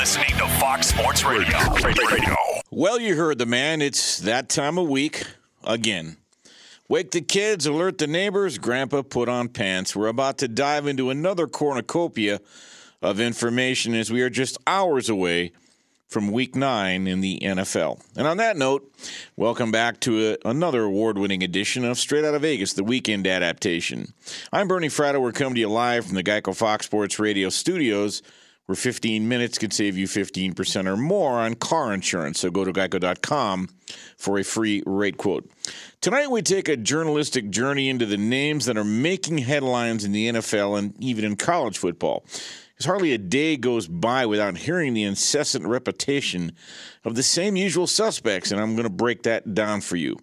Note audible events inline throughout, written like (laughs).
listening to Fox Sports Radio. Radio. Well, you heard the man. It's that time of week again. Wake the kids, alert the neighbors, grandpa put on pants. We're about to dive into another cornucopia of information as we are just hours away from week nine in the NFL. And on that note, welcome back to a, another award winning edition of Straight Outta Vegas, the weekend adaptation. I'm Bernie Fratto. We're coming to you live from the Geico Fox Sports Radio studios where 15 minutes could save you 15% or more on car insurance. So go to geico.com for a free rate quote. Tonight, we take a journalistic journey into the names that are making headlines in the NFL and even in college football. Because hardly a day goes by without hearing the incessant repetition of the same usual suspects, and I'm going to break that down for you.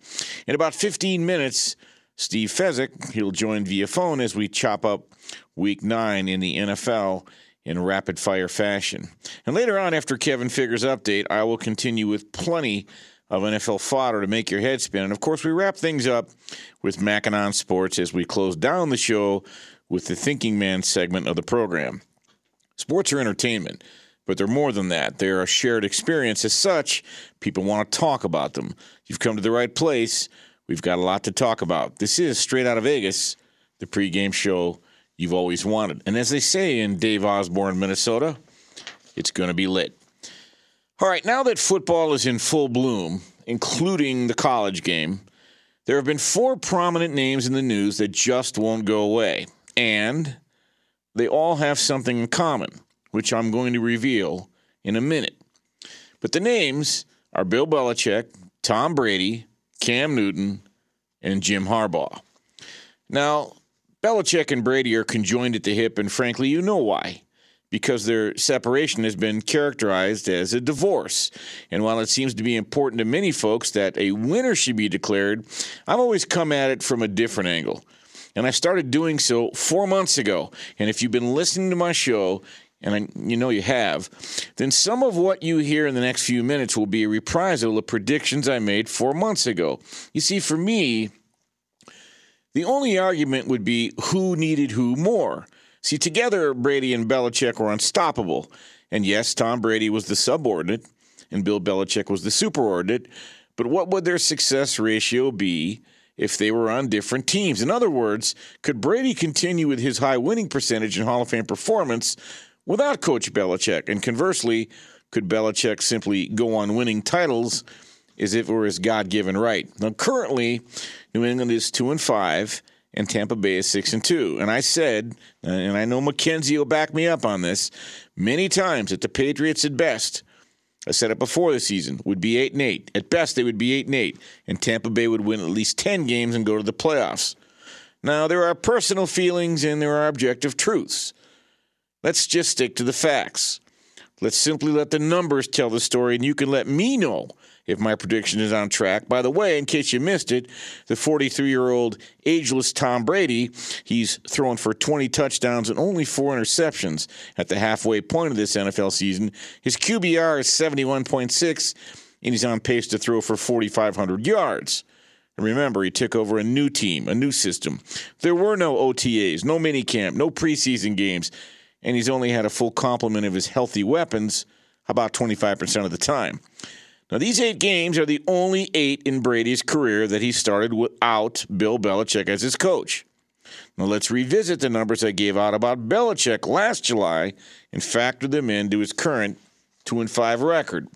In about 15 minutes, Steve Fezzik, he'll join via phone as we chop up week nine in the NFL in rapid fire fashion. And later on, after Kevin Figures update, I will continue with plenty of NFL fodder to make your head spin. And of course, we wrap things up with Mackinon Sports as we close down the show with the Thinking Man segment of the program. Sports are entertainment, but they're more than that. They're a shared experience. As such, people want to talk about them. You've come to the right place. We've got a lot to talk about. This is Straight Outta Vegas, the pregame show you've always wanted. And as they say in Dave Osborne, Minnesota, it's going to be lit. All right, now that football is in full bloom, including the college game, there have been four prominent names in the news that just won't go away. And they all have something in common, which I'm going to reveal in a minute. But the names are Bill Belichick, Tom Brady, Cam Newton, and Jim Harbaugh. Now, Belichick and Brady are conjoined at the hip, and frankly, you know why. Because their separation has been characterized as a divorce. And while it seems to be important to many folks that a winner should be declared, I've always come at it from a different angle. And I started doing so four months ago. And if you've been listening to my show, and I, you know you have, then some of what you hear in the next few minutes will be a reprisal of predictions I made four months ago. You see, for me, the only argument would be who needed who more. See, together, Brady and Belichick were unstoppable. And yes, Tom Brady was the subordinate, and Bill Belichick was the superordinate. But what would their success ratio be if they were on different teams? In other words, could Brady continue with his high winning percentage and Hall of Fame performance without Coach Belichick? And conversely, could Belichick simply go on winning titles as if it were his God given right? Now, currently, New England is two and five, and Tampa Bay is six and two. And I said, and I know McKenzie will back me up on this, many times that the Patriots at best, I said it before the season, would be eight and eight. At best, they would be eight and eight, and Tampa Bay would win at least ten games and go to the playoffs. Now, there are personal feelings and there are objective truths. Let's just stick to the facts. Let's simply let the numbers tell the story, and you can let me know if my prediction is on track. By the way, in case you missed it, the 43 year old ageless Tom Brady, he's thrown for 20 touchdowns and only four interceptions at the halfway point of this NFL season. His QBR is 71.6, and he's on pace to throw for 4,500 yards. And remember, he took over a new team, a new system. There were no OTAs, no minicamp, no preseason games, and he's only had a full complement of his healthy weapons about 25% of the time. Now, these eight games are the only eight in Brady's career that he started without Bill Belichick as his coach. Now, let's revisit the numbers I gave out about Belichick last July and factor them into his current 2 and 5 record.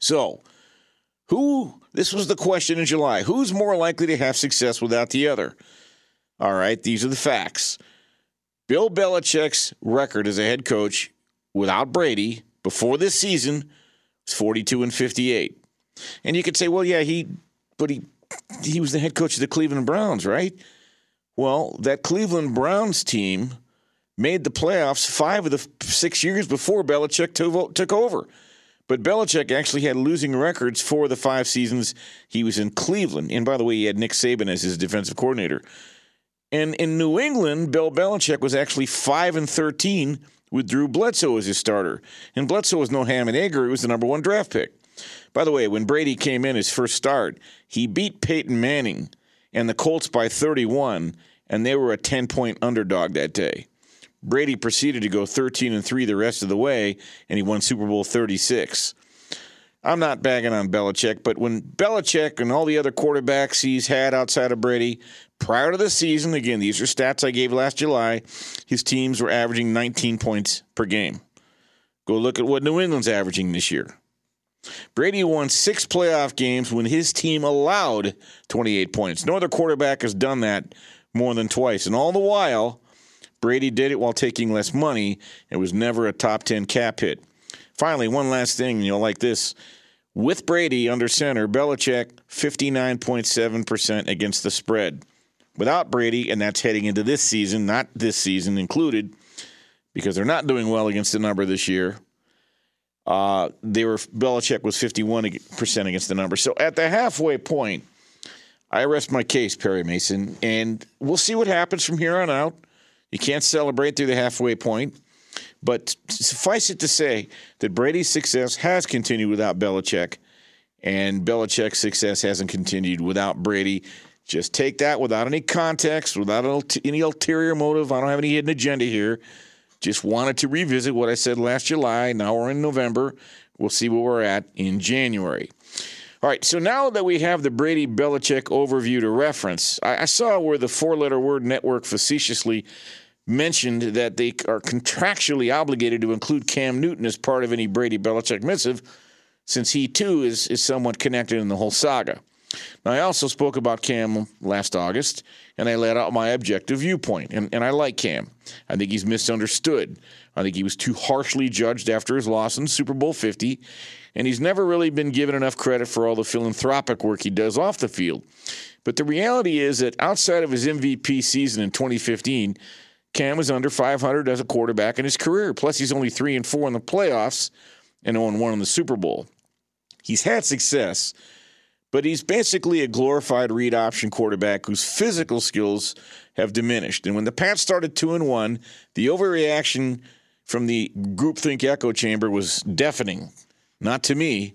So, who, this was the question in July, who's more likely to have success without the other? All right, these are the facts. Bill Belichick's record as a head coach without Brady before this season 42 and 58. And you could say, well, yeah, he, but he, he was the head coach of the Cleveland Browns, right? Well, that Cleveland Browns team made the playoffs five of the six years before Belichick took over. But Belichick actually had losing records for the five seasons he was in Cleveland. And by the way, he had Nick Saban as his defensive coordinator. And in New England, Bill Belichick was actually 5 and 13 with Drew Bledsoe as his starter. And Bledsoe was no ham and egger, he was the number one draft pick. By the way, when Brady came in his first start, he beat Peyton Manning and the Colts by 31, and they were a 10 point underdog that day. Brady proceeded to go 13 and 3 the rest of the way, and he won Super Bowl 36. I'm not bagging on Belichick, but when Belichick and all the other quarterbacks he's had outside of Brady prior to the season, again, these are stats I gave last July, his teams were averaging 19 points per game. Go look at what New England's averaging this year. Brady won six playoff games when his team allowed 28 points. No other quarterback has done that more than twice. And all the while, Brady did it while taking less money. It was never a top 10 cap hit. Finally, one last thing, you'll like this. With Brady under center, Belichick 59.7% against the spread. Without Brady, and that's heading into this season, not this season included, because they're not doing well against the number this year. Uh, they were Belichick was 51% against the number. So at the halfway point, I rest my case, Perry Mason, and we'll see what happens from here on out. You can't celebrate through the halfway point. But suffice it to say that Brady's success has continued without Belichick, and Belichick's success hasn't continued without Brady. Just take that without any context, without any ulterior motive. I don't have any hidden agenda here. Just wanted to revisit what I said last July. Now we're in November. We'll see where we're at in January. All right, so now that we have the Brady Belichick overview to reference, I, I saw where the four letter word network facetiously mentioned that they are contractually obligated to include Cam Newton as part of any Brady Belichick missive, since he too is, is somewhat connected in the whole saga. Now, I also spoke about Cam last August, and I laid out my objective viewpoint. And, and I like Cam. I think he's misunderstood. I think he was too harshly judged after his loss in Super Bowl 50, and he's never really been given enough credit for all the philanthropic work he does off the field. But the reality is that outside of his MVP season in 2015, Cam was under 500 as a quarterback in his career. Plus, he's only three and four in the playoffs and 0 1 in the Super Bowl. He's had success, but he's basically a glorified read option quarterback whose physical skills have diminished. And when the Pats started 2 and 1, the overreaction from the groupthink echo chamber was deafening. Not to me.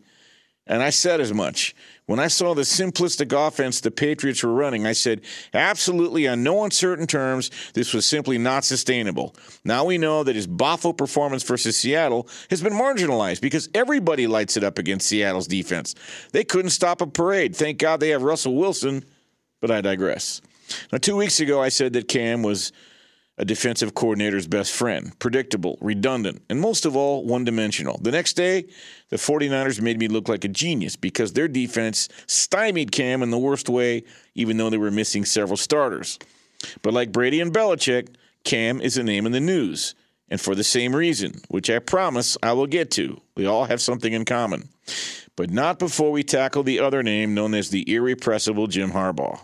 And I said as much. When I saw the simplistic offense the Patriots were running, I said, absolutely, on no uncertain terms, this was simply not sustainable. Now we know that his Boffo performance versus Seattle has been marginalized because everybody lights it up against Seattle's defense. They couldn't stop a parade. Thank God they have Russell Wilson, but I digress. Now, two weeks ago, I said that Cam was a defensive coordinator's best friend. Predictable, redundant, and most of all, one dimensional. The next day, the 49ers made me look like a genius because their defense stymied Cam in the worst way, even though they were missing several starters. But like Brady and Belichick, Cam is a name in the news, and for the same reason, which I promise I will get to. We all have something in common. But not before we tackle the other name known as the irrepressible Jim Harbaugh.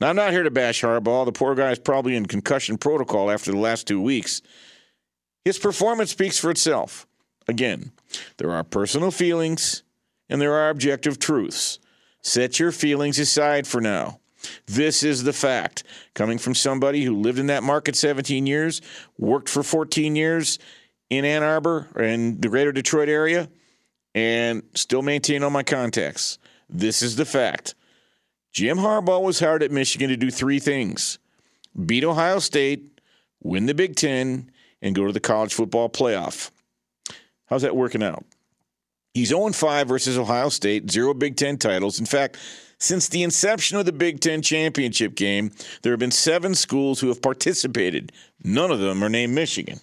Now, I'm not here to bash Harbaugh. The poor guy is probably in concussion protocol after the last two weeks. His performance speaks for itself. Again, there are personal feelings and there are objective truths. Set your feelings aside for now. This is the fact. Coming from somebody who lived in that market 17 years, worked for 14 years in Ann Arbor and the greater Detroit area, and still maintain all my contacts. This is the fact. Jim Harbaugh was hired at Michigan to do three things beat Ohio State, win the Big Ten, and go to the college football playoff. How's that working out? He's 0 5 versus Ohio State, zero Big Ten titles. In fact, since the inception of the Big Ten championship game, there have been seven schools who have participated. None of them are named Michigan.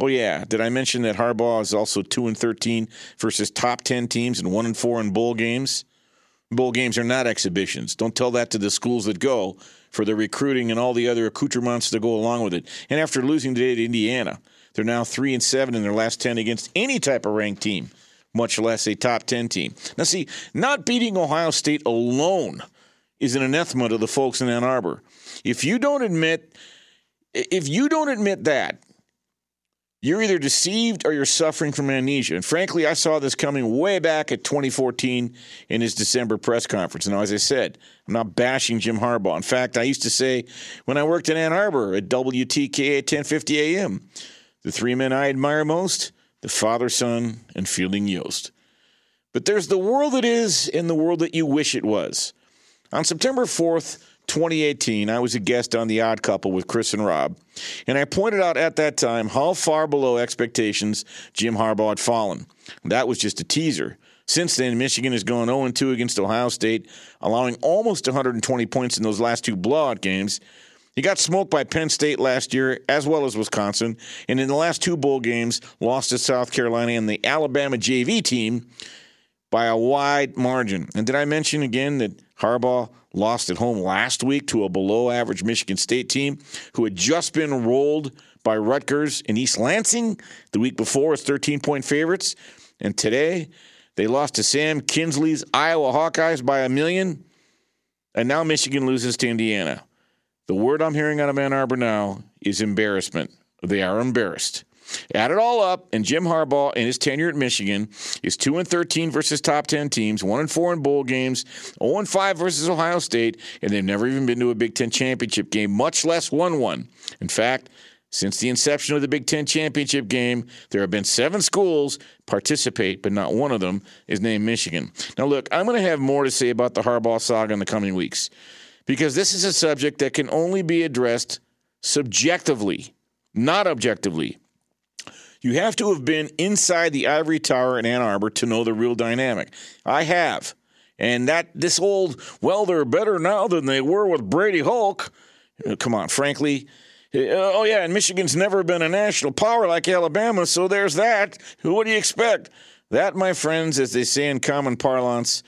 Oh yeah, did I mention that Harbaugh is also two and thirteen versus top ten teams and one and four in bowl games? Bowl games are not exhibitions. Don't tell that to the schools that go for the recruiting and all the other accoutrements that go along with it. And after losing today to Indiana, they're now three and seven in their last ten against any type of ranked team, much less a top ten team. Now, see, not beating Ohio State alone is an anathema to the folks in Ann Arbor. If you don't admit, if you don't admit that, you're either deceived or you're suffering from amnesia. And frankly, I saw this coming way back at 2014 in his December press conference. Now, as I said, I'm not bashing Jim Harbaugh. In fact, I used to say when I worked in Ann Arbor at WTKA at 1050 a.m., the three men I admire most, the father, son, and Fielding Yost. But there's the world that is and the world that you wish it was. On September 4th, 2018, I was a guest on The Odd Couple with Chris and Rob, and I pointed out at that time how far below expectations Jim Harbaugh had fallen. That was just a teaser. Since then, Michigan has gone 0 2 against Ohio State, allowing almost 120 points in those last two blowout games. He got smoked by Penn State last year, as well as Wisconsin, and in the last two bowl games, lost to South Carolina and the Alabama JV team by a wide margin. And did I mention again that Harbaugh lost at home last week to a below average Michigan State team who had just been rolled by Rutgers in East Lansing the week before as 13 point favorites? And today, they lost to Sam Kinsley's Iowa Hawkeyes by a million. And now Michigan loses to Indiana. The word I'm hearing out of Ann Arbor now is embarrassment. They are embarrassed. Add it all up, and Jim Harbaugh in his tenure at Michigan is two and thirteen versus top ten teams, one and four in bowl games, zero oh and five versus Ohio State, and they've never even been to a Big Ten championship game, much less won one. In fact, since the inception of the Big Ten championship game, there have been seven schools participate, but not one of them is named Michigan. Now, look, I'm going to have more to say about the Harbaugh saga in the coming weeks because this is a subject that can only be addressed subjectively, not objectively. You have to have been inside the ivory tower in Ann Arbor to know the real dynamic. I have. And that this old, well, they're better now than they were with Brady Hoke. Uh, come on, frankly. Uh, oh, yeah, and Michigan's never been a national power like Alabama, so there's that. What do you expect? That, my friends, as they say in common parlance,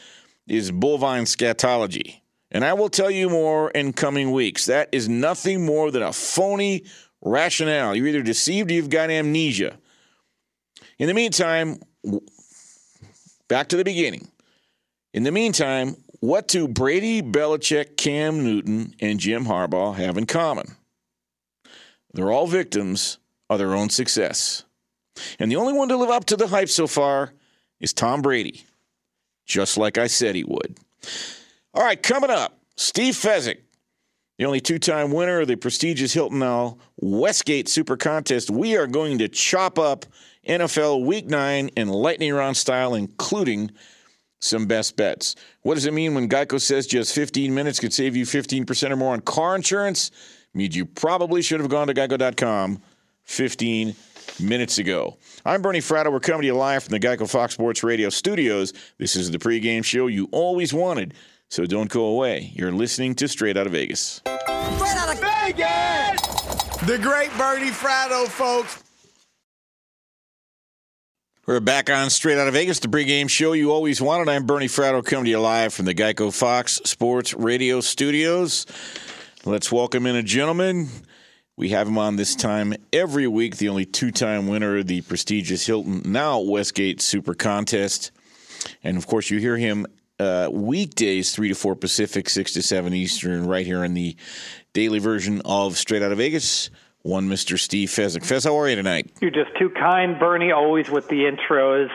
is bovine scatology. And I will tell you more in coming weeks. That is nothing more than a phony rationale. You're either deceived or you've got amnesia. In the meantime, back to the beginning. In the meantime, what do Brady, Belichick, Cam Newton, and Jim Harbaugh have in common? They're all victims of their own success. And the only one to live up to the hype so far is Tom Brady, just like I said he would. All right, coming up, Steve Fezzik, the only two time winner of the prestigious Hilton Now Westgate Super Contest. We are going to chop up NFL Week 9 in lightning round style, including some best bets. What does it mean when Geico says just 15 minutes could save you 15% or more on car insurance? It means you probably should have gone to geico.com 15 minutes ago. I'm Bernie Fratto. We're coming to you live from the Geico Fox Sports Radio studios. This is the pregame show you always wanted, so don't go away. You're listening to Straight Outta Vegas. Straight Out of Vegas! The great Bernie Fratto, folks. We're back on Straight Outta Vegas, the pregame show you always wanted. I'm Bernie Fratto, coming to you live from the Geico Fox Sports Radio studios. Let's welcome in a gentleman. We have him on this time every week, the only two time winner of the prestigious Hilton, now Westgate Super Contest. And of course, you hear him uh, weekdays, 3 to 4 Pacific, 6 to 7 Eastern, right here on the daily version of Straight Outta Vegas one Mr. Steve Fezzik. Fez, how are you tonight? You're just too kind, Bernie, always with the intros.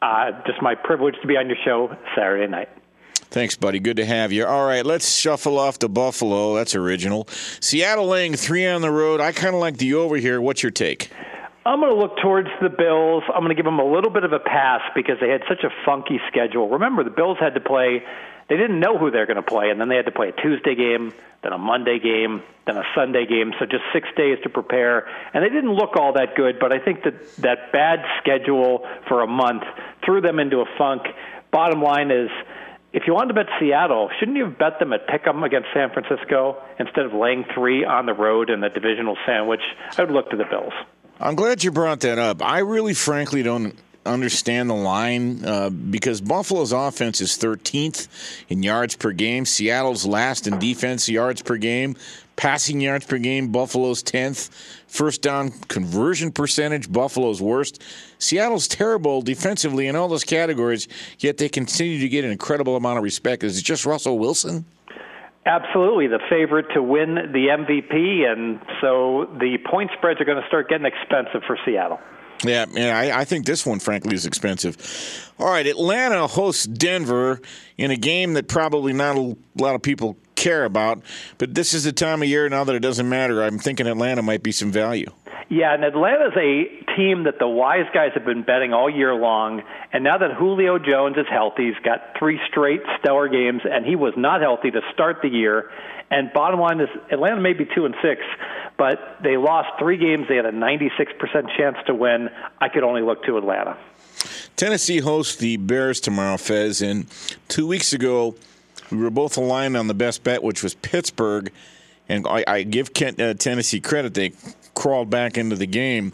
Uh, just my privilege to be on your show Saturday night. Thanks, buddy. Good to have you. All right, let's shuffle off to Buffalo. That's original. Seattle laying three on the road. I kind of like the over here. What's your take? I'm going to look towards the Bills. I'm going to give them a little bit of a pass because they had such a funky schedule. Remember, the Bills had to play they didn't know who they're going to play, and then they had to play a Tuesday game, then a Monday game, then a Sunday game. So just six days to prepare, and they didn't look all that good. But I think that that bad schedule for a month threw them into a funk. Bottom line is. If you wanted to bet Seattle, shouldn't you have bet them at Pick'em against San Francisco instead of laying three on the road in the divisional sandwich? I would look to the Bills. I'm glad you brought that up. I really, frankly, don't understand the line uh, because Buffalo's offense is 13th in yards per game. Seattle's last in defense yards per game. Passing yards per game, Buffalo's 10th. First down conversion percentage, Buffalo's worst. Seattle's terrible defensively in all those categories, yet they continue to get an incredible amount of respect. Is it just Russell Wilson? Absolutely, the favorite to win the MVP, and so the point spreads are going to start getting expensive for Seattle. Yeah, yeah, I, I, think this one, frankly, is expensive. All right, Atlanta hosts Denver in a game that probably not a lot of people care about, but this is the time of year now that it doesn't matter. I'm thinking Atlanta might be some value. Yeah, and Atlanta's a team that the wise guys have been betting all year long. And now that Julio Jones is healthy, he's got three straight stellar games, and he was not healthy to start the year. And bottom line is, Atlanta may be two and six, but they lost three games. They had a 96% chance to win. I could only look to Atlanta. Tennessee hosts the Bears tomorrow, Fez. And two weeks ago, we were both aligned on the best bet, which was Pittsburgh. And I, I give Kent, uh, Tennessee credit; they crawled back into the game.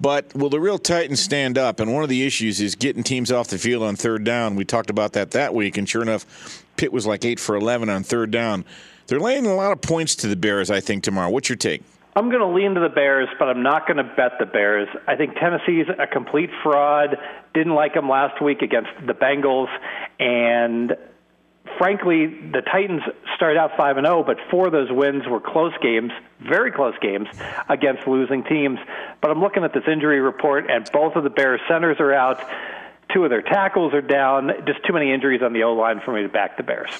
But will the real Titans stand up? And one of the issues is getting teams off the field on third down. We talked about that that week, and sure enough, Pitt was like eight for eleven on third down. They're laying a lot of points to the Bears, I think, tomorrow. What's your take? I'm going to lean to the Bears, but I'm not going to bet the Bears. I think Tennessee's a complete fraud. Didn't like them last week against the Bengals, and frankly, the Titans started out 5 and 0, but four of those wins were close games, very close games against losing teams. But I'm looking at this injury report, and both of the Bears centers are out. Two of their tackles are down. Just too many injuries on the O line for me to back the Bears.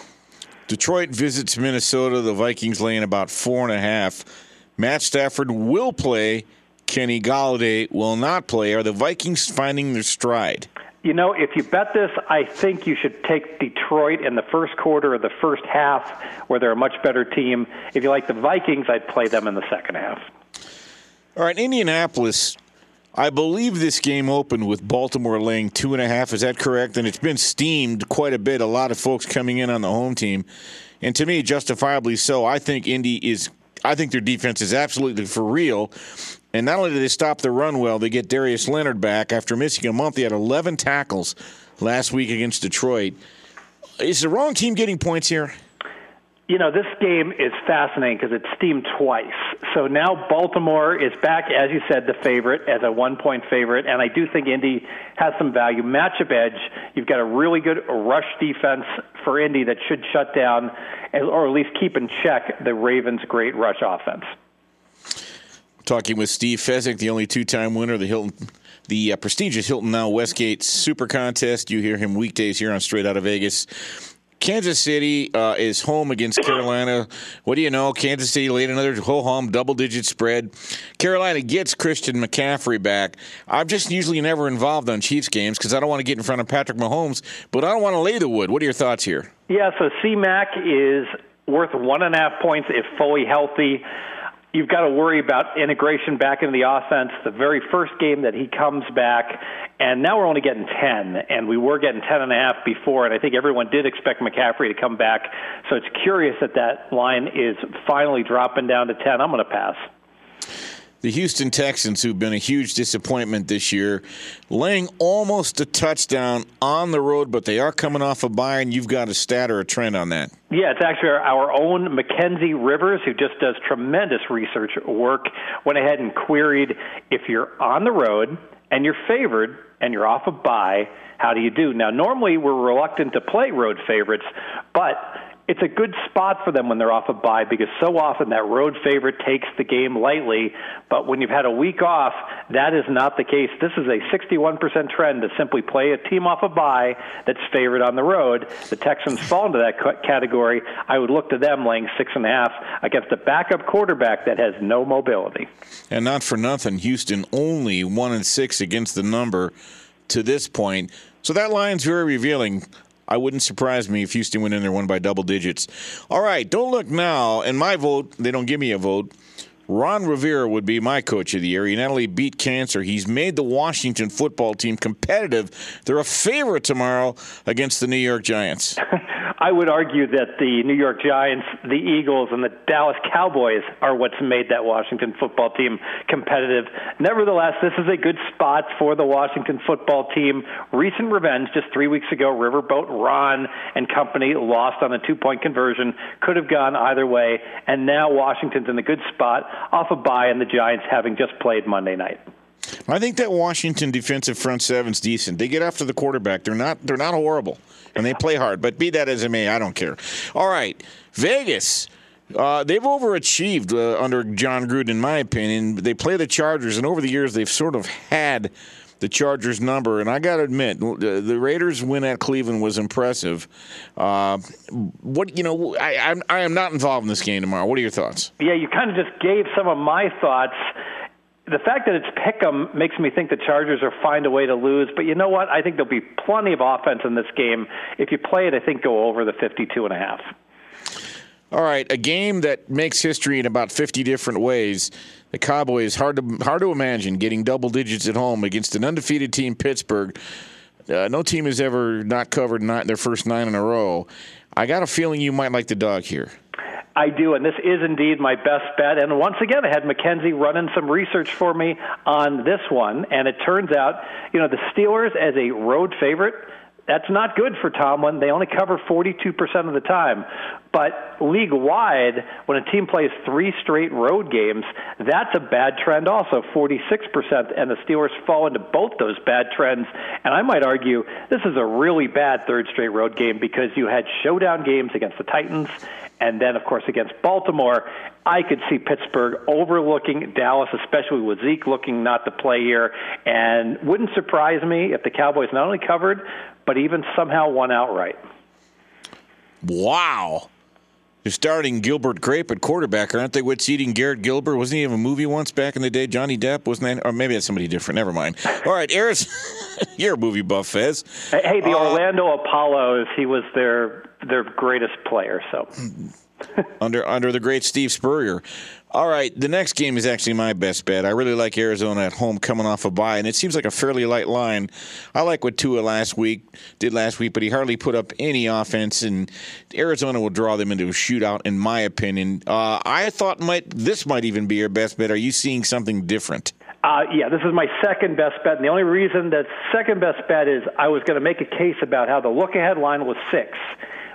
Detroit visits Minnesota. The Vikings laying about four and a half. Matt Stafford will play. Kenny Golladay will not play. Are the Vikings finding their stride? You know, if you bet this, I think you should take Detroit in the first quarter or the first half, where they're a much better team. If you like the Vikings, I'd play them in the second half. All right, Indianapolis. I believe this game opened with Baltimore laying two and a half. Is that correct? And it's been steamed quite a bit. A lot of folks coming in on the home team, and to me, justifiably so. I think Indy is. I think their defense is absolutely for real. And not only did they stop the run well, they get Darius Leonard back after missing a month. He had 11 tackles last week against Detroit. Is the wrong team getting points here? You know, this game is fascinating because it's steamed twice. So now Baltimore is back, as you said, the favorite, as a one point favorite. And I do think Indy has some value. Matchup edge, you've got a really good rush defense for Indy that should shut down, or at least keep in check, the Ravens' great rush offense. Talking with Steve Fezzik, the only two-time winner of the Hilton, the uh, prestigious Hilton Now Westgate Super Contest. You hear him weekdays here on Straight Outta Vegas. Kansas City uh, is home against Carolina. What do you know? Kansas City laid another ho hum double digit spread. Carolina gets Christian McCaffrey back. I'm just usually never involved on Chiefs games because I don't want to get in front of Patrick Mahomes, but I don't want to lay the wood. What are your thoughts here? Yeah, so C-Mac is worth one and a half points if fully healthy you've got to worry about integration back into the offense. The very first game that he comes back, and now we're only getting 10, and we were getting 10 and a half before, and I think everyone did expect McCaffrey to come back. So it's curious that that line is finally dropping down to 10. I'm going to pass the Houston Texans, who've been a huge disappointment this year, laying almost a touchdown on the road, but they are coming off a bye, and you've got a stat or a trend on that. Yeah, it's actually our own Mackenzie Rivers, who just does tremendous research work, went ahead and queried if you're on the road and you're favored and you're off a bye, how do you do? Now, normally we're reluctant to play road favorites, but it's a good spot for them when they're off a bye because so often that road favorite takes the game lightly. But when you've had a week off, that is not the case. This is a 61% trend to simply play a team off a bye that's favored on the road. The Texans fall into that category. I would look to them laying six and a half against a backup quarterback that has no mobility. And not for nothing, Houston only one and six against the number to this point. So that line's very revealing. I wouldn't surprise me if Houston went in there won by double digits. All right, don't look now. And my vote, they don't give me a vote. Ron Rivera would be my coach of the year. He not only beat cancer, he's made the Washington football team competitive. They're a favorite tomorrow against the New York Giants. (laughs) I would argue that the New York Giants, the Eagles, and the Dallas Cowboys are what's made that Washington football team competitive. Nevertheless, this is a good spot for the Washington football team. Recent revenge just three weeks ago, Riverboat Ron and company lost on a two point conversion. Could have gone either way. And now Washington's in a good spot off a bye, and the Giants having just played Monday night. I think that Washington defensive front seven's decent. They get after the quarterback. They're not. They're not horrible and they play hard. But be that as it may, I don't care. All right, Vegas. Uh, they've overachieved uh, under Jon Gruden, in my opinion. They play the Chargers, and over the years, they've sort of had the Chargers number. And I got to admit, the Raiders' win at Cleveland was impressive. Uh, what you know, I, I'm, I am not involved in this game tomorrow. What are your thoughts? Yeah, you kind of just gave some of my thoughts the fact that it's Pick'em makes me think the Chargers are find a way to lose. But you know what? I think there'll be plenty of offense in this game. If you play it, I think go over the 52 and a half. All right, a game that makes history in about 50 different ways. The Cowboys hard to hard to imagine getting double digits at home against an undefeated team, Pittsburgh. Uh, no team has ever not covered their first nine in a row. I got a feeling you might like the dog here. I do, and this is indeed my best bet. And once again, I had Mackenzie running some research for me on this one, and it turns out, you know, the Steelers as a road favorite that's not good for Tomlin. They only cover 42% of the time. But league wide, when a team plays three straight road games, that's a bad trend also, 46%. And the Steelers fall into both those bad trends. And I might argue this is a really bad third straight road game because you had showdown games against the Titans and then, of course, against Baltimore. I could see Pittsburgh overlooking Dallas, especially with Zeke looking not to play here. And wouldn't surprise me if the Cowboys not only covered, but even somehow won outright. Wow. You're starting Gilbert Grape at quarterback, aren't they? What's eating Garrett Gilbert? Wasn't he in a movie once back in the day? Johnny Depp wasn't that? Or maybe that's somebody different. Never mind. (laughs) All right, Arizona. (laughs) you're a movie buff, Fez. Hey, the uh, Orlando Apollos. He was their their greatest player. So (laughs) under under the great Steve Spurrier. All right, the next game is actually my best bet. I really like Arizona at home coming off a bye, and it seems like a fairly light line. I like what Tua last week did last week, but he hardly put up any offense, and Arizona will draw them into a shootout, in my opinion. Uh, I thought might this might even be your best bet. Are you seeing something different? Uh, yeah, this is my second best bet, and the only reason that second best bet is I was going to make a case about how the look ahead line was six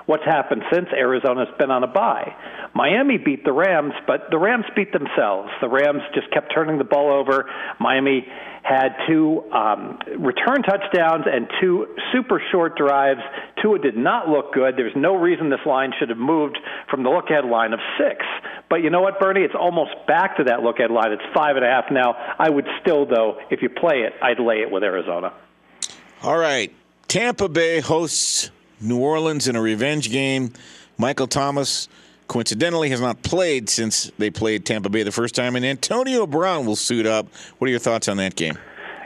what's happened since Arizona's been on a bye. Miami beat the Rams, but the Rams beat themselves. The Rams just kept turning the ball over. Miami had two um, return touchdowns and two super short drives. Tua did not look good. There's no reason this line should have moved from the look ahead line of six. But you know what, Bernie? It's almost back to that look ahead line. It's five and a half now. I would still, though, if you play it, I'd lay it with Arizona. All right. Tampa Bay hosts New Orleans in a revenge game. Michael Thomas, coincidentally, has not played since they played Tampa Bay the first time, and Antonio Brown will suit up. What are your thoughts on that game?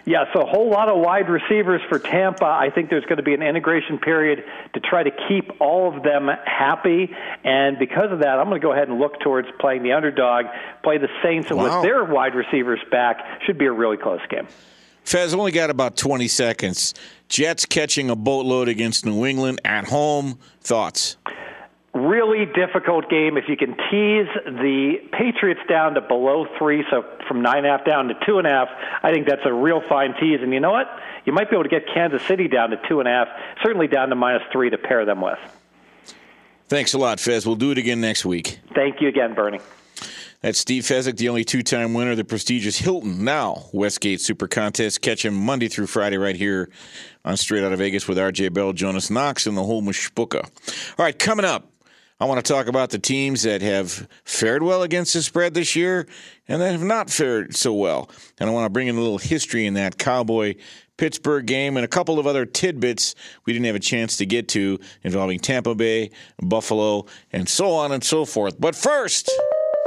Yeah, so a whole lot of wide receivers for Tampa. I think there's going to be an integration period to try to keep all of them happy. And because of that, I'm going to go ahead and look towards playing the underdog, play the Saints, and wow. with their wide receivers back, should be a really close game. Fez only got about 20 seconds. Jets catching a boatload against New England at home. Thoughts? Really difficult game. If you can tease the Patriots down to below three, so from nine and a half down to two and a half, I think that's a real fine tease. And you know what? You might be able to get Kansas City down to two and a half, certainly down to minus three to pair them with. Thanks a lot, Fez. We'll do it again next week. Thank you again, Bernie. That's Steve Fezzik, the only two time winner of the prestigious Hilton Now Westgate Super Contest. Catch him Monday through Friday right here on Straight Outta Vegas with RJ Bell, Jonas Knox, and the whole Mashpuka. All right, coming up, I want to talk about the teams that have fared well against the spread this year and that have not fared so well. And I want to bring in a little history in that Cowboy Pittsburgh game and a couple of other tidbits we didn't have a chance to get to involving Tampa Bay, Buffalo, and so on and so forth. But first.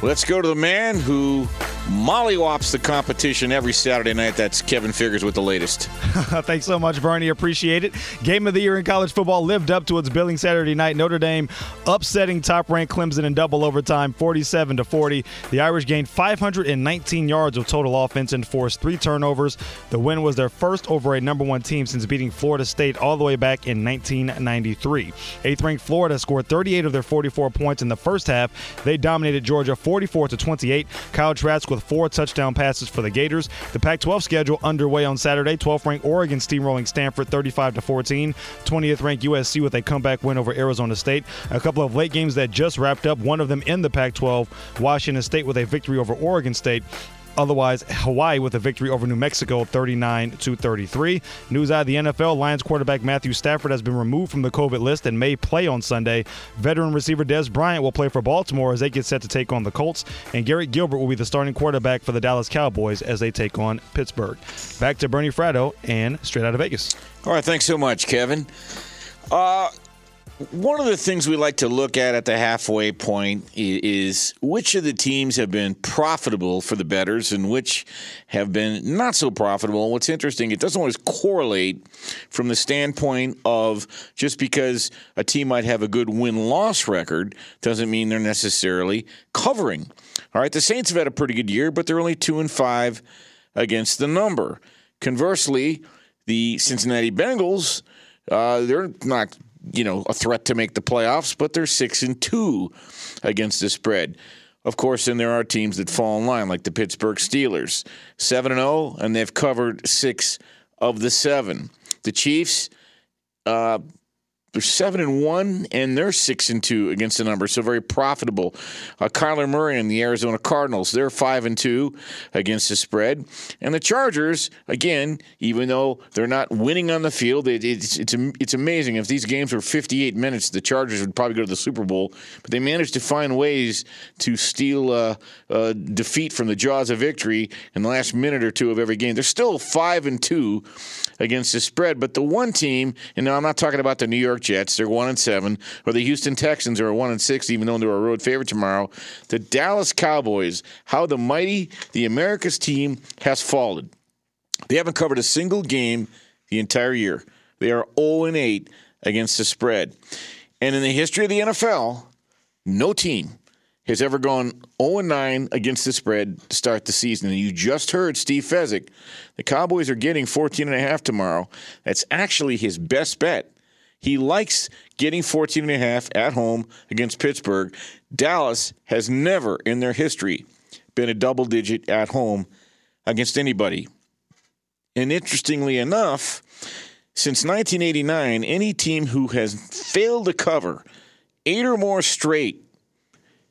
Let's go to the man who mollywops the competition every Saturday night. That's Kevin Figures with the latest. (laughs) Thanks so much, Bernie. Appreciate it. Game of the year in college football lived up to its billing Saturday night. Notre Dame upsetting top-ranked Clemson in double overtime, 47 to 40. The Irish gained 519 yards of total offense and forced three turnovers. The win was their first over a number one team since beating Florida State all the way back in 1993. Eighth-ranked Florida scored 38 of their 44 points in the first half. They dominated Georgia 44 to 28. Kyle Trask with four touchdown passes for the Gators. The Pac-12 schedule underway on Saturday. 12th ranked Oregon steamrolling Stanford 35 to 14. 20th ranked USC with a comeback win over Arizona State. A couple of late games that just wrapped up. One of them in the Pac-12. Washington State with a victory over Oregon State. Otherwise, Hawaii with a victory over New Mexico 39 to 33. News out of the NFL Lions quarterback Matthew Stafford has been removed from the COVID list and may play on Sunday. Veteran receiver Dez Bryant will play for Baltimore as they get set to take on the Colts. And Garrett Gilbert will be the starting quarterback for the Dallas Cowboys as they take on Pittsburgh. Back to Bernie Fratto and straight out of Vegas. All right, thanks so much, Kevin. Uh, One of the things we like to look at at the halfway point is which of the teams have been profitable for the bettors and which have been not so profitable. What's interesting, it doesn't always correlate from the standpoint of just because a team might have a good win loss record doesn't mean they're necessarily covering. All right, the Saints have had a pretty good year, but they're only two and five against the number. Conversely, the Cincinnati Bengals, uh, they're not you know, a threat to make the playoffs, but they're six and two against the spread. Of course, then there are teams that fall in line, like the Pittsburgh Steelers, seven and zero, oh, and they've covered six of the seven. The Chiefs, uh, they're seven and one, and they're six and two against the number, so very profitable. Uh, Kyler Murray and the Arizona Cardinals, they're five and two against the spread, and the Chargers, again, even though they're not winning on the field, it, it's it's it's amazing. If these games were 58 minutes, the Chargers would probably go to the Super Bowl, but they managed to find ways to steal uh, uh, defeat from the jaws of victory in the last minute or two of every game. They're still five and two against the spread, but the one team, and now I'm not talking about the New York Jets. They're one and seven. Or the Houston Texans are one and six, even though they're a road favorite tomorrow. The Dallas Cowboys, how the mighty, the America's team has fallen. They haven't covered a single game the entire year. They are 0 and 8 against the spread. And in the history of the NFL, no team has ever gone 0 9 against the spread to start the season. And you just heard Steve Fezzik. The Cowboys are getting 14 and a half tomorrow. That's actually his best bet he likes getting 14 and a half at home against Pittsburgh. Dallas has never in their history been a double digit at home against anybody. And interestingly enough, since 1989, any team who has failed to cover eight or more straight,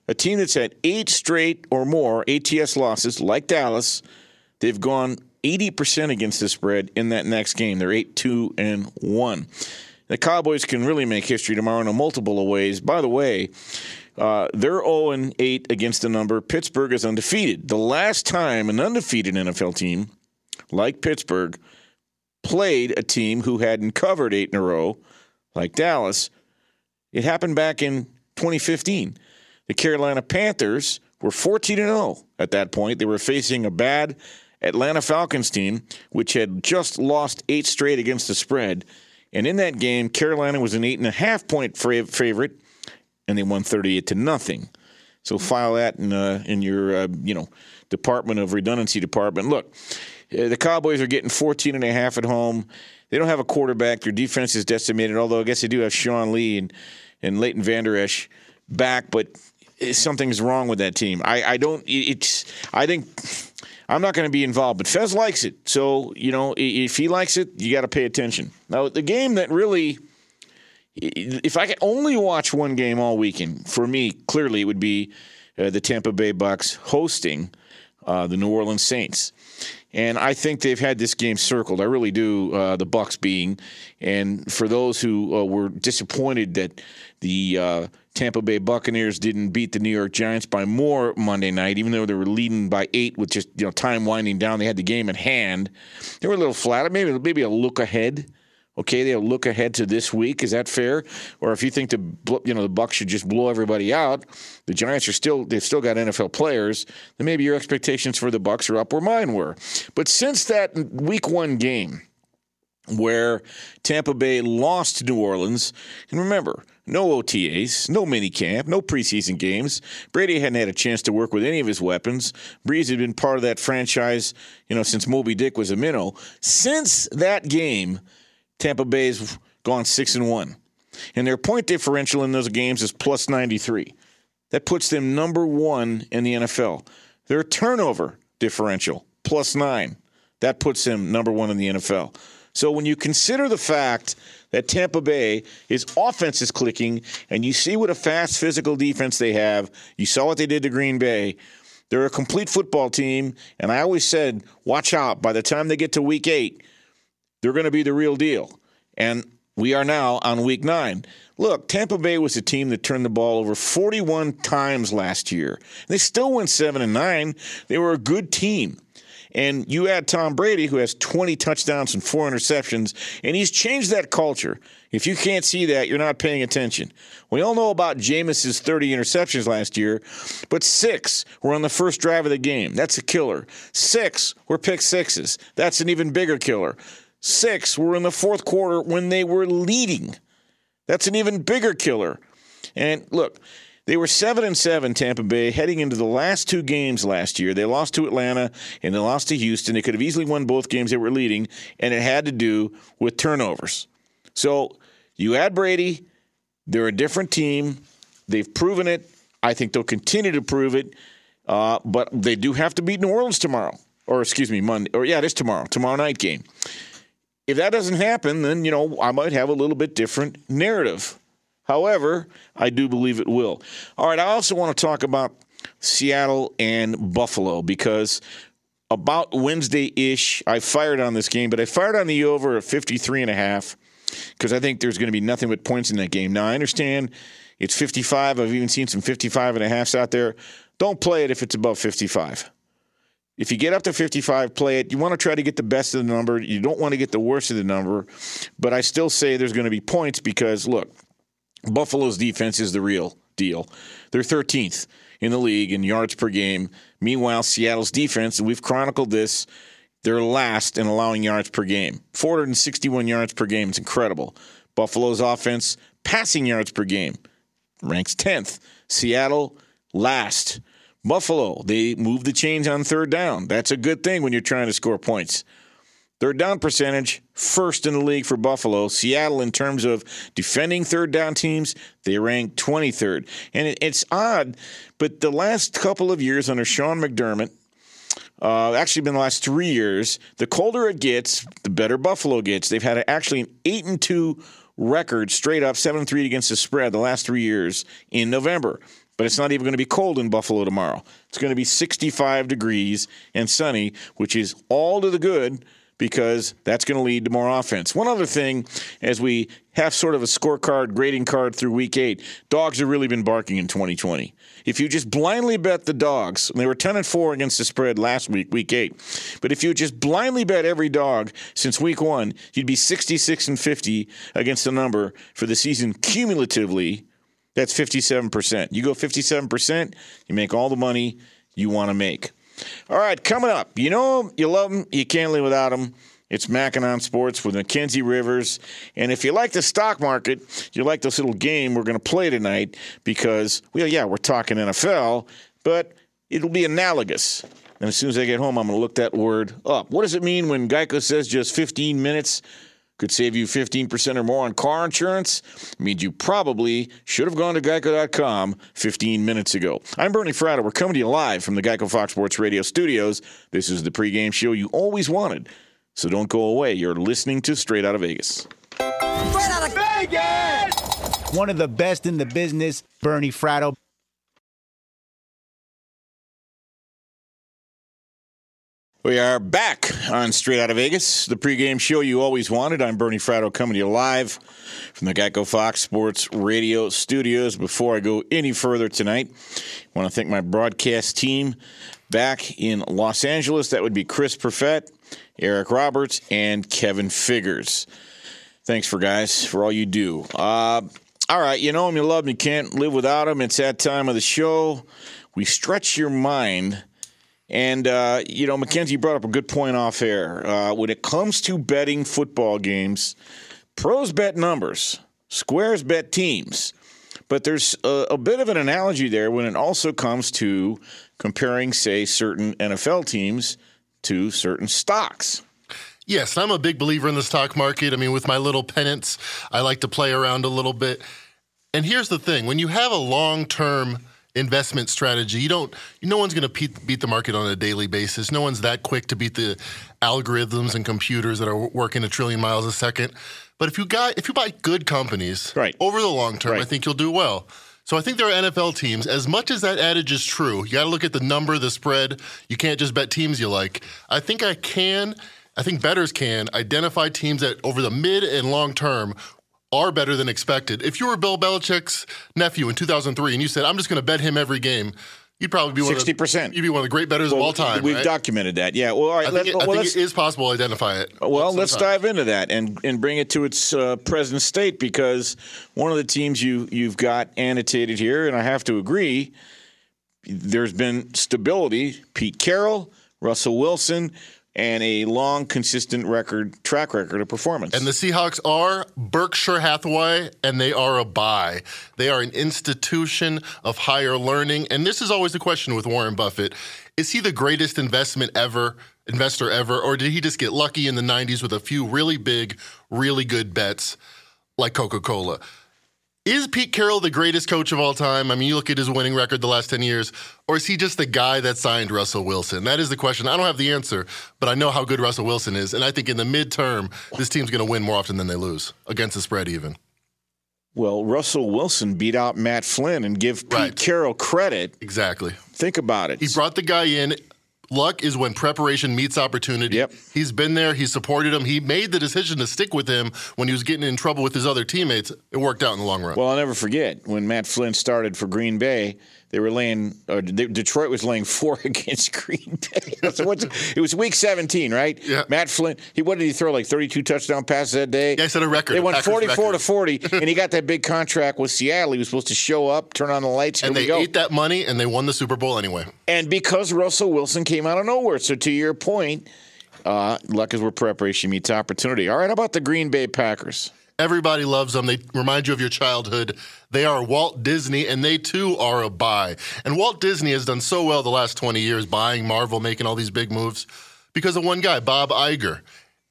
a team that's had eight straight or more ATS losses, like Dallas, they've gone 80% against the spread in that next game. They're 8 2 and 1. The Cowboys can really make history tomorrow in a multiple of ways. By the way, uh, they're 0 8 against the number. Pittsburgh is undefeated. The last time an undefeated NFL team like Pittsburgh played a team who hadn't covered eight in a row, like Dallas, it happened back in 2015. The Carolina Panthers were 14 0 at that point. They were facing a bad Atlanta Falcons team, which had just lost eight straight against the spread. And in that game, Carolina was an eight and a half point favorite, and they won thirty-eight to nothing. So file that in uh, in your uh, you know Department of Redundancy department. Look, uh, the Cowboys are getting 14 and a half at home. They don't have a quarterback. Their defense is decimated. Although I guess they do have Sean Lee and and Leighton Vander Esch back, but something's wrong with that team. I, I don't. It's. I think I'm not going to be involved, but Fez likes it. So, you know, if he likes it, you got to pay attention. Now, the game that really, if I could only watch one game all weekend, for me, clearly it would be uh, the Tampa Bay Bucks hosting uh, the New Orleans Saints. And I think they've had this game circled. I really do. Uh, the Bucks being, and for those who uh, were disappointed that the uh, Tampa Bay Buccaneers didn't beat the New York Giants by more Monday night, even though they were leading by eight with just you know time winding down. They had the game in hand. They were a little flat. Maybe maybe a look ahead. Okay, they'll look ahead to this week. Is that fair? Or if you think the you know the Bucks should just blow everybody out, the Giants are still they've still got NFL players. Then maybe your expectations for the Bucks are up where mine were. But since that Week One game, where Tampa Bay lost to New Orleans, and remember no OTAs, no minicamp, no preseason games. Brady hadn't had a chance to work with any of his weapons. Brees had been part of that franchise, you know, since Moby Dick was a minnow. Since that game, Tampa Bay's gone six and one, and their point differential in those games is plus ninety three. That puts them number one in the NFL. Their turnover differential plus nine. That puts them number one in the NFL. So when you consider the fact that Tampa Bay, his offense is clicking, and you see what a fast physical defense they have. You saw what they did to Green Bay. They're a complete football team, and I always said, watch out. By the time they get to week eight, they're going to be the real deal. And we are now on week nine. Look, Tampa Bay was a team that turned the ball over 41 times last year. They still went 7 and 9. They were a good team. And you add Tom Brady, who has 20 touchdowns and four interceptions, and he's changed that culture. If you can't see that, you're not paying attention. We all know about Jameis's 30 interceptions last year, but six were on the first drive of the game. That's a killer. Six were pick sixes. That's an even bigger killer. Six were in the fourth quarter when they were leading. That's an even bigger killer. And look, they were seven and seven, Tampa Bay, heading into the last two games last year. They lost to Atlanta and they lost to Houston. They could have easily won both games they were leading, and it had to do with turnovers. So you add Brady, they're a different team. They've proven it. I think they'll continue to prove it. Uh, but they do have to beat New Orleans tomorrow, or excuse me, Monday, or yeah, it is tomorrow, tomorrow night game. If that doesn't happen, then you know I might have a little bit different narrative. However, I do believe it will. All right, I also want to talk about Seattle and Buffalo because about Wednesday ish, I fired on this game, but I fired on the over at 53 and a half because I think there's going to be nothing but points in that game. Now, I understand it's 55. I've even seen some 55 and a halfs out there. Don't play it if it's above 55. If you get up to 55, play it. You want to try to get the best of the number. You don't want to get the worst of the number. But I still say there's going to be points because, look, Buffalo's defense is the real deal. They're 13th in the league in yards per game. Meanwhile, Seattle's defense, and we've chronicled this, they're last in allowing yards per game. 461 yards per game. It's incredible. Buffalo's offense, passing yards per game, ranks 10th. Seattle, last. Buffalo, they move the chains on third down. That's a good thing when you're trying to score points. Third down percentage, first in the league for Buffalo. Seattle, in terms of defending third down teams, they rank 23rd. And it's odd, but the last couple of years under Sean McDermott, uh, actually been the last three years, the colder it gets, the better Buffalo gets. They've had actually an 8 and 2 record straight up, 7 3 against the spread the last three years in November but it's not even going to be cold in Buffalo tomorrow. It's going to be 65 degrees and sunny, which is all to the good because that's going to lead to more offense. One other thing, as we have sort of a scorecard, grading card through week eight, dogs have really been barking in 2020. If you just blindly bet the dogs, they were 10 and 4 against the spread last week, week eight. But if you just blindly bet every dog since week one, you'd be 66 and 50 against the number for the season cumulatively that's 57%. You go 57%, you make all the money you want to make. All right, coming up. You know them, you love them, you can't live without them. It's Mackinnon Sports with Mackenzie Rivers. And if you like the stock market, you like this little game we're going to play tonight because, well, yeah, we're talking NFL, but it'll be analogous. And as soon as I get home, I'm going to look that word up. What does it mean when Geico says just 15 minutes? Could save you 15% or more on car insurance means you probably should have gone to geico.com 15 minutes ago. I'm Bernie Fratto. We're coming to you live from the Geico Fox Sports Radio studios. This is the pregame show you always wanted. So don't go away. You're listening to Straight Outta Vegas. Straight Outta Vegas! One of the best in the business, Bernie Fratto. We are back on Straight Outta Vegas, the pregame show you always wanted. I'm Bernie Fratto coming to you live from the Geico Fox Sports Radio studios. Before I go any further tonight, I want to thank my broadcast team back in Los Angeles. That would be Chris Perfett, Eric Roberts, and Kevin Figures. Thanks for guys for all you do. Uh, all right, you know them, you love them, you can't live without them. It's that time of the show. We stretch your mind and, uh, you know, Mackenzie brought up a good point off air. Uh, when it comes to betting football games, pros bet numbers, squares bet teams. But there's a, a bit of an analogy there when it also comes to comparing, say, certain NFL teams to certain stocks. Yes, I'm a big believer in the stock market. I mean, with my little pennants, I like to play around a little bit. And here's the thing when you have a long term investment strategy. You don't. No one's going to beat the market on a daily basis. No one's that quick to beat the algorithms and computers that are working a trillion miles a second. But if you got if you buy good companies right. over the long term, right. I think you'll do well. So I think there are NFL teams. As much as that adage is true, you got to look at the number, the spread. You can't just bet teams you like. I think I can. I think bettors can identify teams that over the mid and long term are better than expected. If you were Bill Belichick's nephew in 2003 and you said, I'm just going to bet him every game, You'd probably be one 60%. You'd be one of the great bettors of all time. We've right? documented that. Yeah. Well, all right. I think, it, well, I think it is possible to identify it. Well, let's dive into that and, and bring it to its uh, present state because one of the teams you you've got annotated here, and I have to agree, there's been stability. Pete Carroll, Russell Wilson, and a long, consistent record track record of performance. And the Seahawks are Berkshire Hathaway, and they are a buy. They are an institution of higher learning. And this is always the question with Warren Buffett: Is he the greatest investment ever, investor ever, or did he just get lucky in the '90s with a few really big, really good bets like Coca-Cola? Is Pete Carroll the greatest coach of all time? I mean, you look at his winning record the last 10 years, or is he just the guy that signed Russell Wilson? That is the question. I don't have the answer, but I know how good Russell Wilson is. And I think in the midterm, this team's going to win more often than they lose, against the spread even. well, Russell Wilson beat out Matt Flynn, and give Pete Right. Carroll credit. Exactly. Think about it. He brought the guy in. Luck is when preparation meets opportunity. Yep. He's been there. He supported him. He made the decision to stick with him when he was getting in trouble with his other teammates. It worked out in the long run. Well, I'll never forget when Matt Flynn started for Green Bay. They were laying, or De- Detroit was laying (laughs) four against Green Bay. (laughs) So what's- it was week 17, right? Yeah. Matt Flynn, he what did he throw like 32 touchdown passes that day? Yeah, he set a record, They won Packers 44 to 40, (laughs) and he got that big contract with Seattle. He was supposed to show up, turn on the lights, and they ate that money and they won the Super Bowl anyway. And because Russell Wilson came out of nowhere. So to your point, uh, luck is where preparation meets opportunity. All right, how about the Green Bay Packers? Everybody loves them. They remind you of your childhood. They are Walt Disney, and they too are a buy. And Walt Disney has done so well the last 20 years, buying Marvel, making all these big moves, because of one guy, Bob Iger.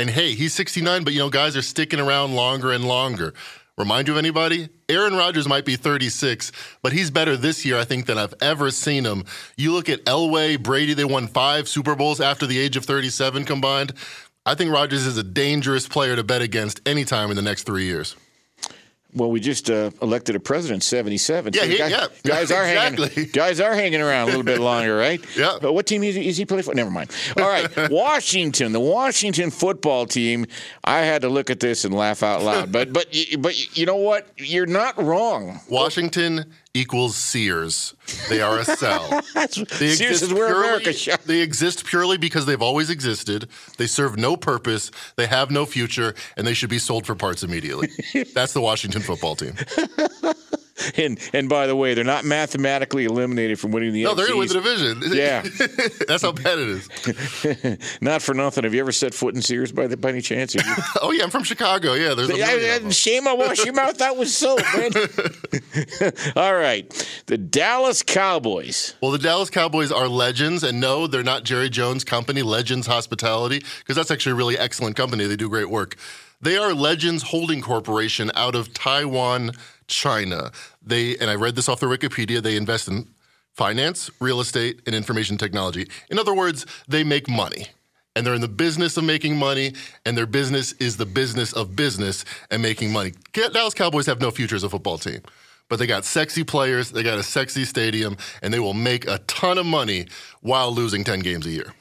And hey, he's 69, but you know, guys are sticking around longer and longer. Remind you of anybody? Aaron Rodgers might be 36, but he's better this year, I think, than I've ever seen him. You look at Elway, Brady, they won five Super Bowls after the age of 37 combined. I think Rodgers is a dangerous player to bet against anytime in the next three years. Well, we just uh, elected a president, seventy-seven. Yeah, he- guys, yeah. guys are (laughs) Exactly. hanging. Guys are hanging around a little bit longer, right? (laughs) Yeah. But what team is, is he playing for? Never mind. All right, (laughs) Washington, the Washington football team. I had to look at this and laugh out loud. But but but you know what? You're not wrong. Washington equals Sears. They are a sell. (laughs) They Sears is where purely, America shop. They exist purely because they've always existed. They serve no purpose. They have no future, and they should be sold for parts immediately. (laughs) That's the Washington football team. (laughs) (laughs) And and by the way, they're not mathematically eliminated from winning the. No, they're going to win the division. (laughs) Yeah. (laughs) That's how bad it is. Not for nothing. Have you ever set foot in Sears by the by any chance? You? Oh yeah, I'm from Chicago. Yeah, there's a I- million I- of them. shame I wash your mouth. That was so, man. All right. The Dallas Cowboys. Well, the Dallas Cowboys are legends, and no, they're not Jerry Jones' company, Legends Hospitality, because that's actually a really excellent company. They do great work. They are Legends Holding Corporation out of Taiwan, China. They and I read this off their Wikipedia. They invest in finance, real estate, and information technology. In other words, they make money. And they're in the business of making money, and their business is the business of business and making money. Dallas Cowboys have no future as a football team, but they got sexy players, they got a sexy stadium, and they will make a ton of money while losing 10 games a year.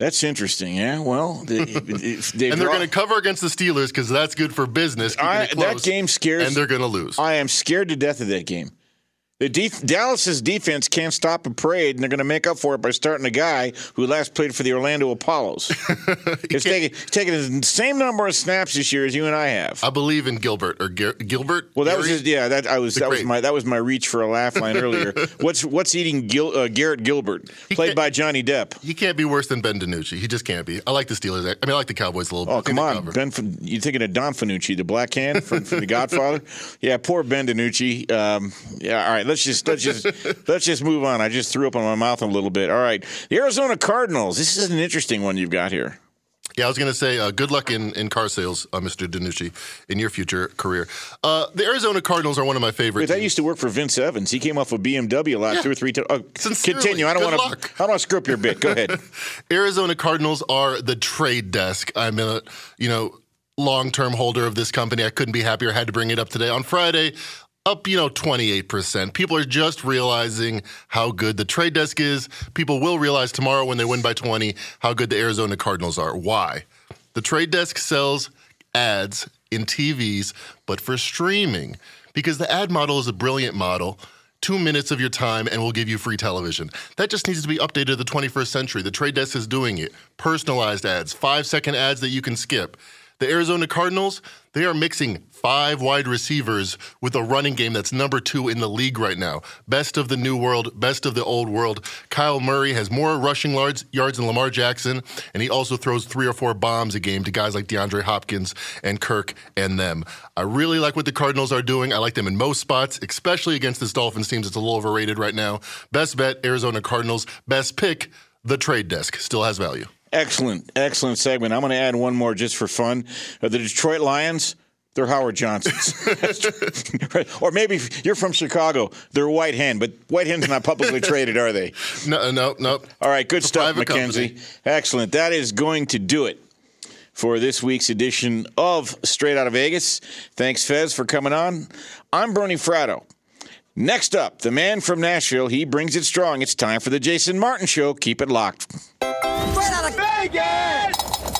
That's interesting. Yeah. Well, they, (laughs) they And they're going to cover against the Steelers because that's good for business. I, that game scares. And they're going to lose. I am scared to death of that game. The Dallas's defense can't stop a parade, and they're going to make up for it by starting a guy who last played for the Orlando Apollos. (laughs) It's taking, taking the same number of snaps this year as you and I have. I believe in Gilbert or Gilbert. Well, that was Gary? just yeah. That I was The that was my that was my reach for a laugh line earlier. (laughs) What's what's eating Gil, uh, Garrett Gilbert, played by Johnny Depp? He can't be worse than Ben DiNucci. He just can't be. I like the Steelers. I mean, I like the Cowboys a little bit. Oh I come on. Ben! Fin- You thinking of Don Fanucci, the black hand from, from The Godfather? (laughs) Yeah, poor Ben DiNucci. Um, yeah, all right. Let's just let's just let's just move on. I just threw up on my mouth a little bit. All right, the Arizona Cardinals. This is an interesting one you've got here. Yeah, I was going to say uh, good luck in, in car sales, uh, Mr. DiNucci, in your future career. Uh, the Arizona Cardinals are one of my favorite. Wait, that used to work for Vince Evans. He came off of BMW a lot, Yeah. two or three times. Oh, continue. I don't want to. I don't want to screw up your bit. Go ahead. (laughs) Arizona Cardinals are the trade desk. I'm a you know long term holder of this company. I couldn't be happier. I Had to bring it up today on Friday. Up, you know, 28%. People are just realizing how good the trade desk is. People will realize tomorrow when they win by 20 how good the Arizona Cardinals are. Why? The trade desk sells ads in TVs, but for streaming. Because the ad model is a brilliant model. two minutes of your time and we'll give you free television. That just needs to be updated to the 21st century. The trade desk is doing it. Personalized ads, five second ads that you can skip. The Arizona Cardinals, they are mixing five wide receivers with a running game that's number two in the league right now. Best of the new world, best of the old world. Kyler Murray has more rushing yards, yards than Lamar Jackson, and he also throws three or four bombs a game to guys like DeAndre Hopkins and Kirk and them. I really like what the Cardinals are doing. I like them in most spots, especially against this Dolphins team that's a little overrated right now. Best bet, Arizona Cardinals. Best pick, the trade desk. Still has value. Excellent, excellent segment. I'm going to add one more just for fun. Uh, the Detroit Lions, they're Howard Johnsons. (laughs) (laughs) or maybe you're from Chicago, they're White Hen, but White Hen's not publicly traded, are they? (laughs) No, no, no. All right, good stuff, private Mackenzie. company. Excellent. That is going to do it for this week's edition of Straight Outta Vegas. Thanks, Fez, for coming on. I'm Bernie Fratto. Next up, the man from Nashville. He brings it strong. It's time for the Jason Martin Show. Keep it locked. Straight Outta Vegas!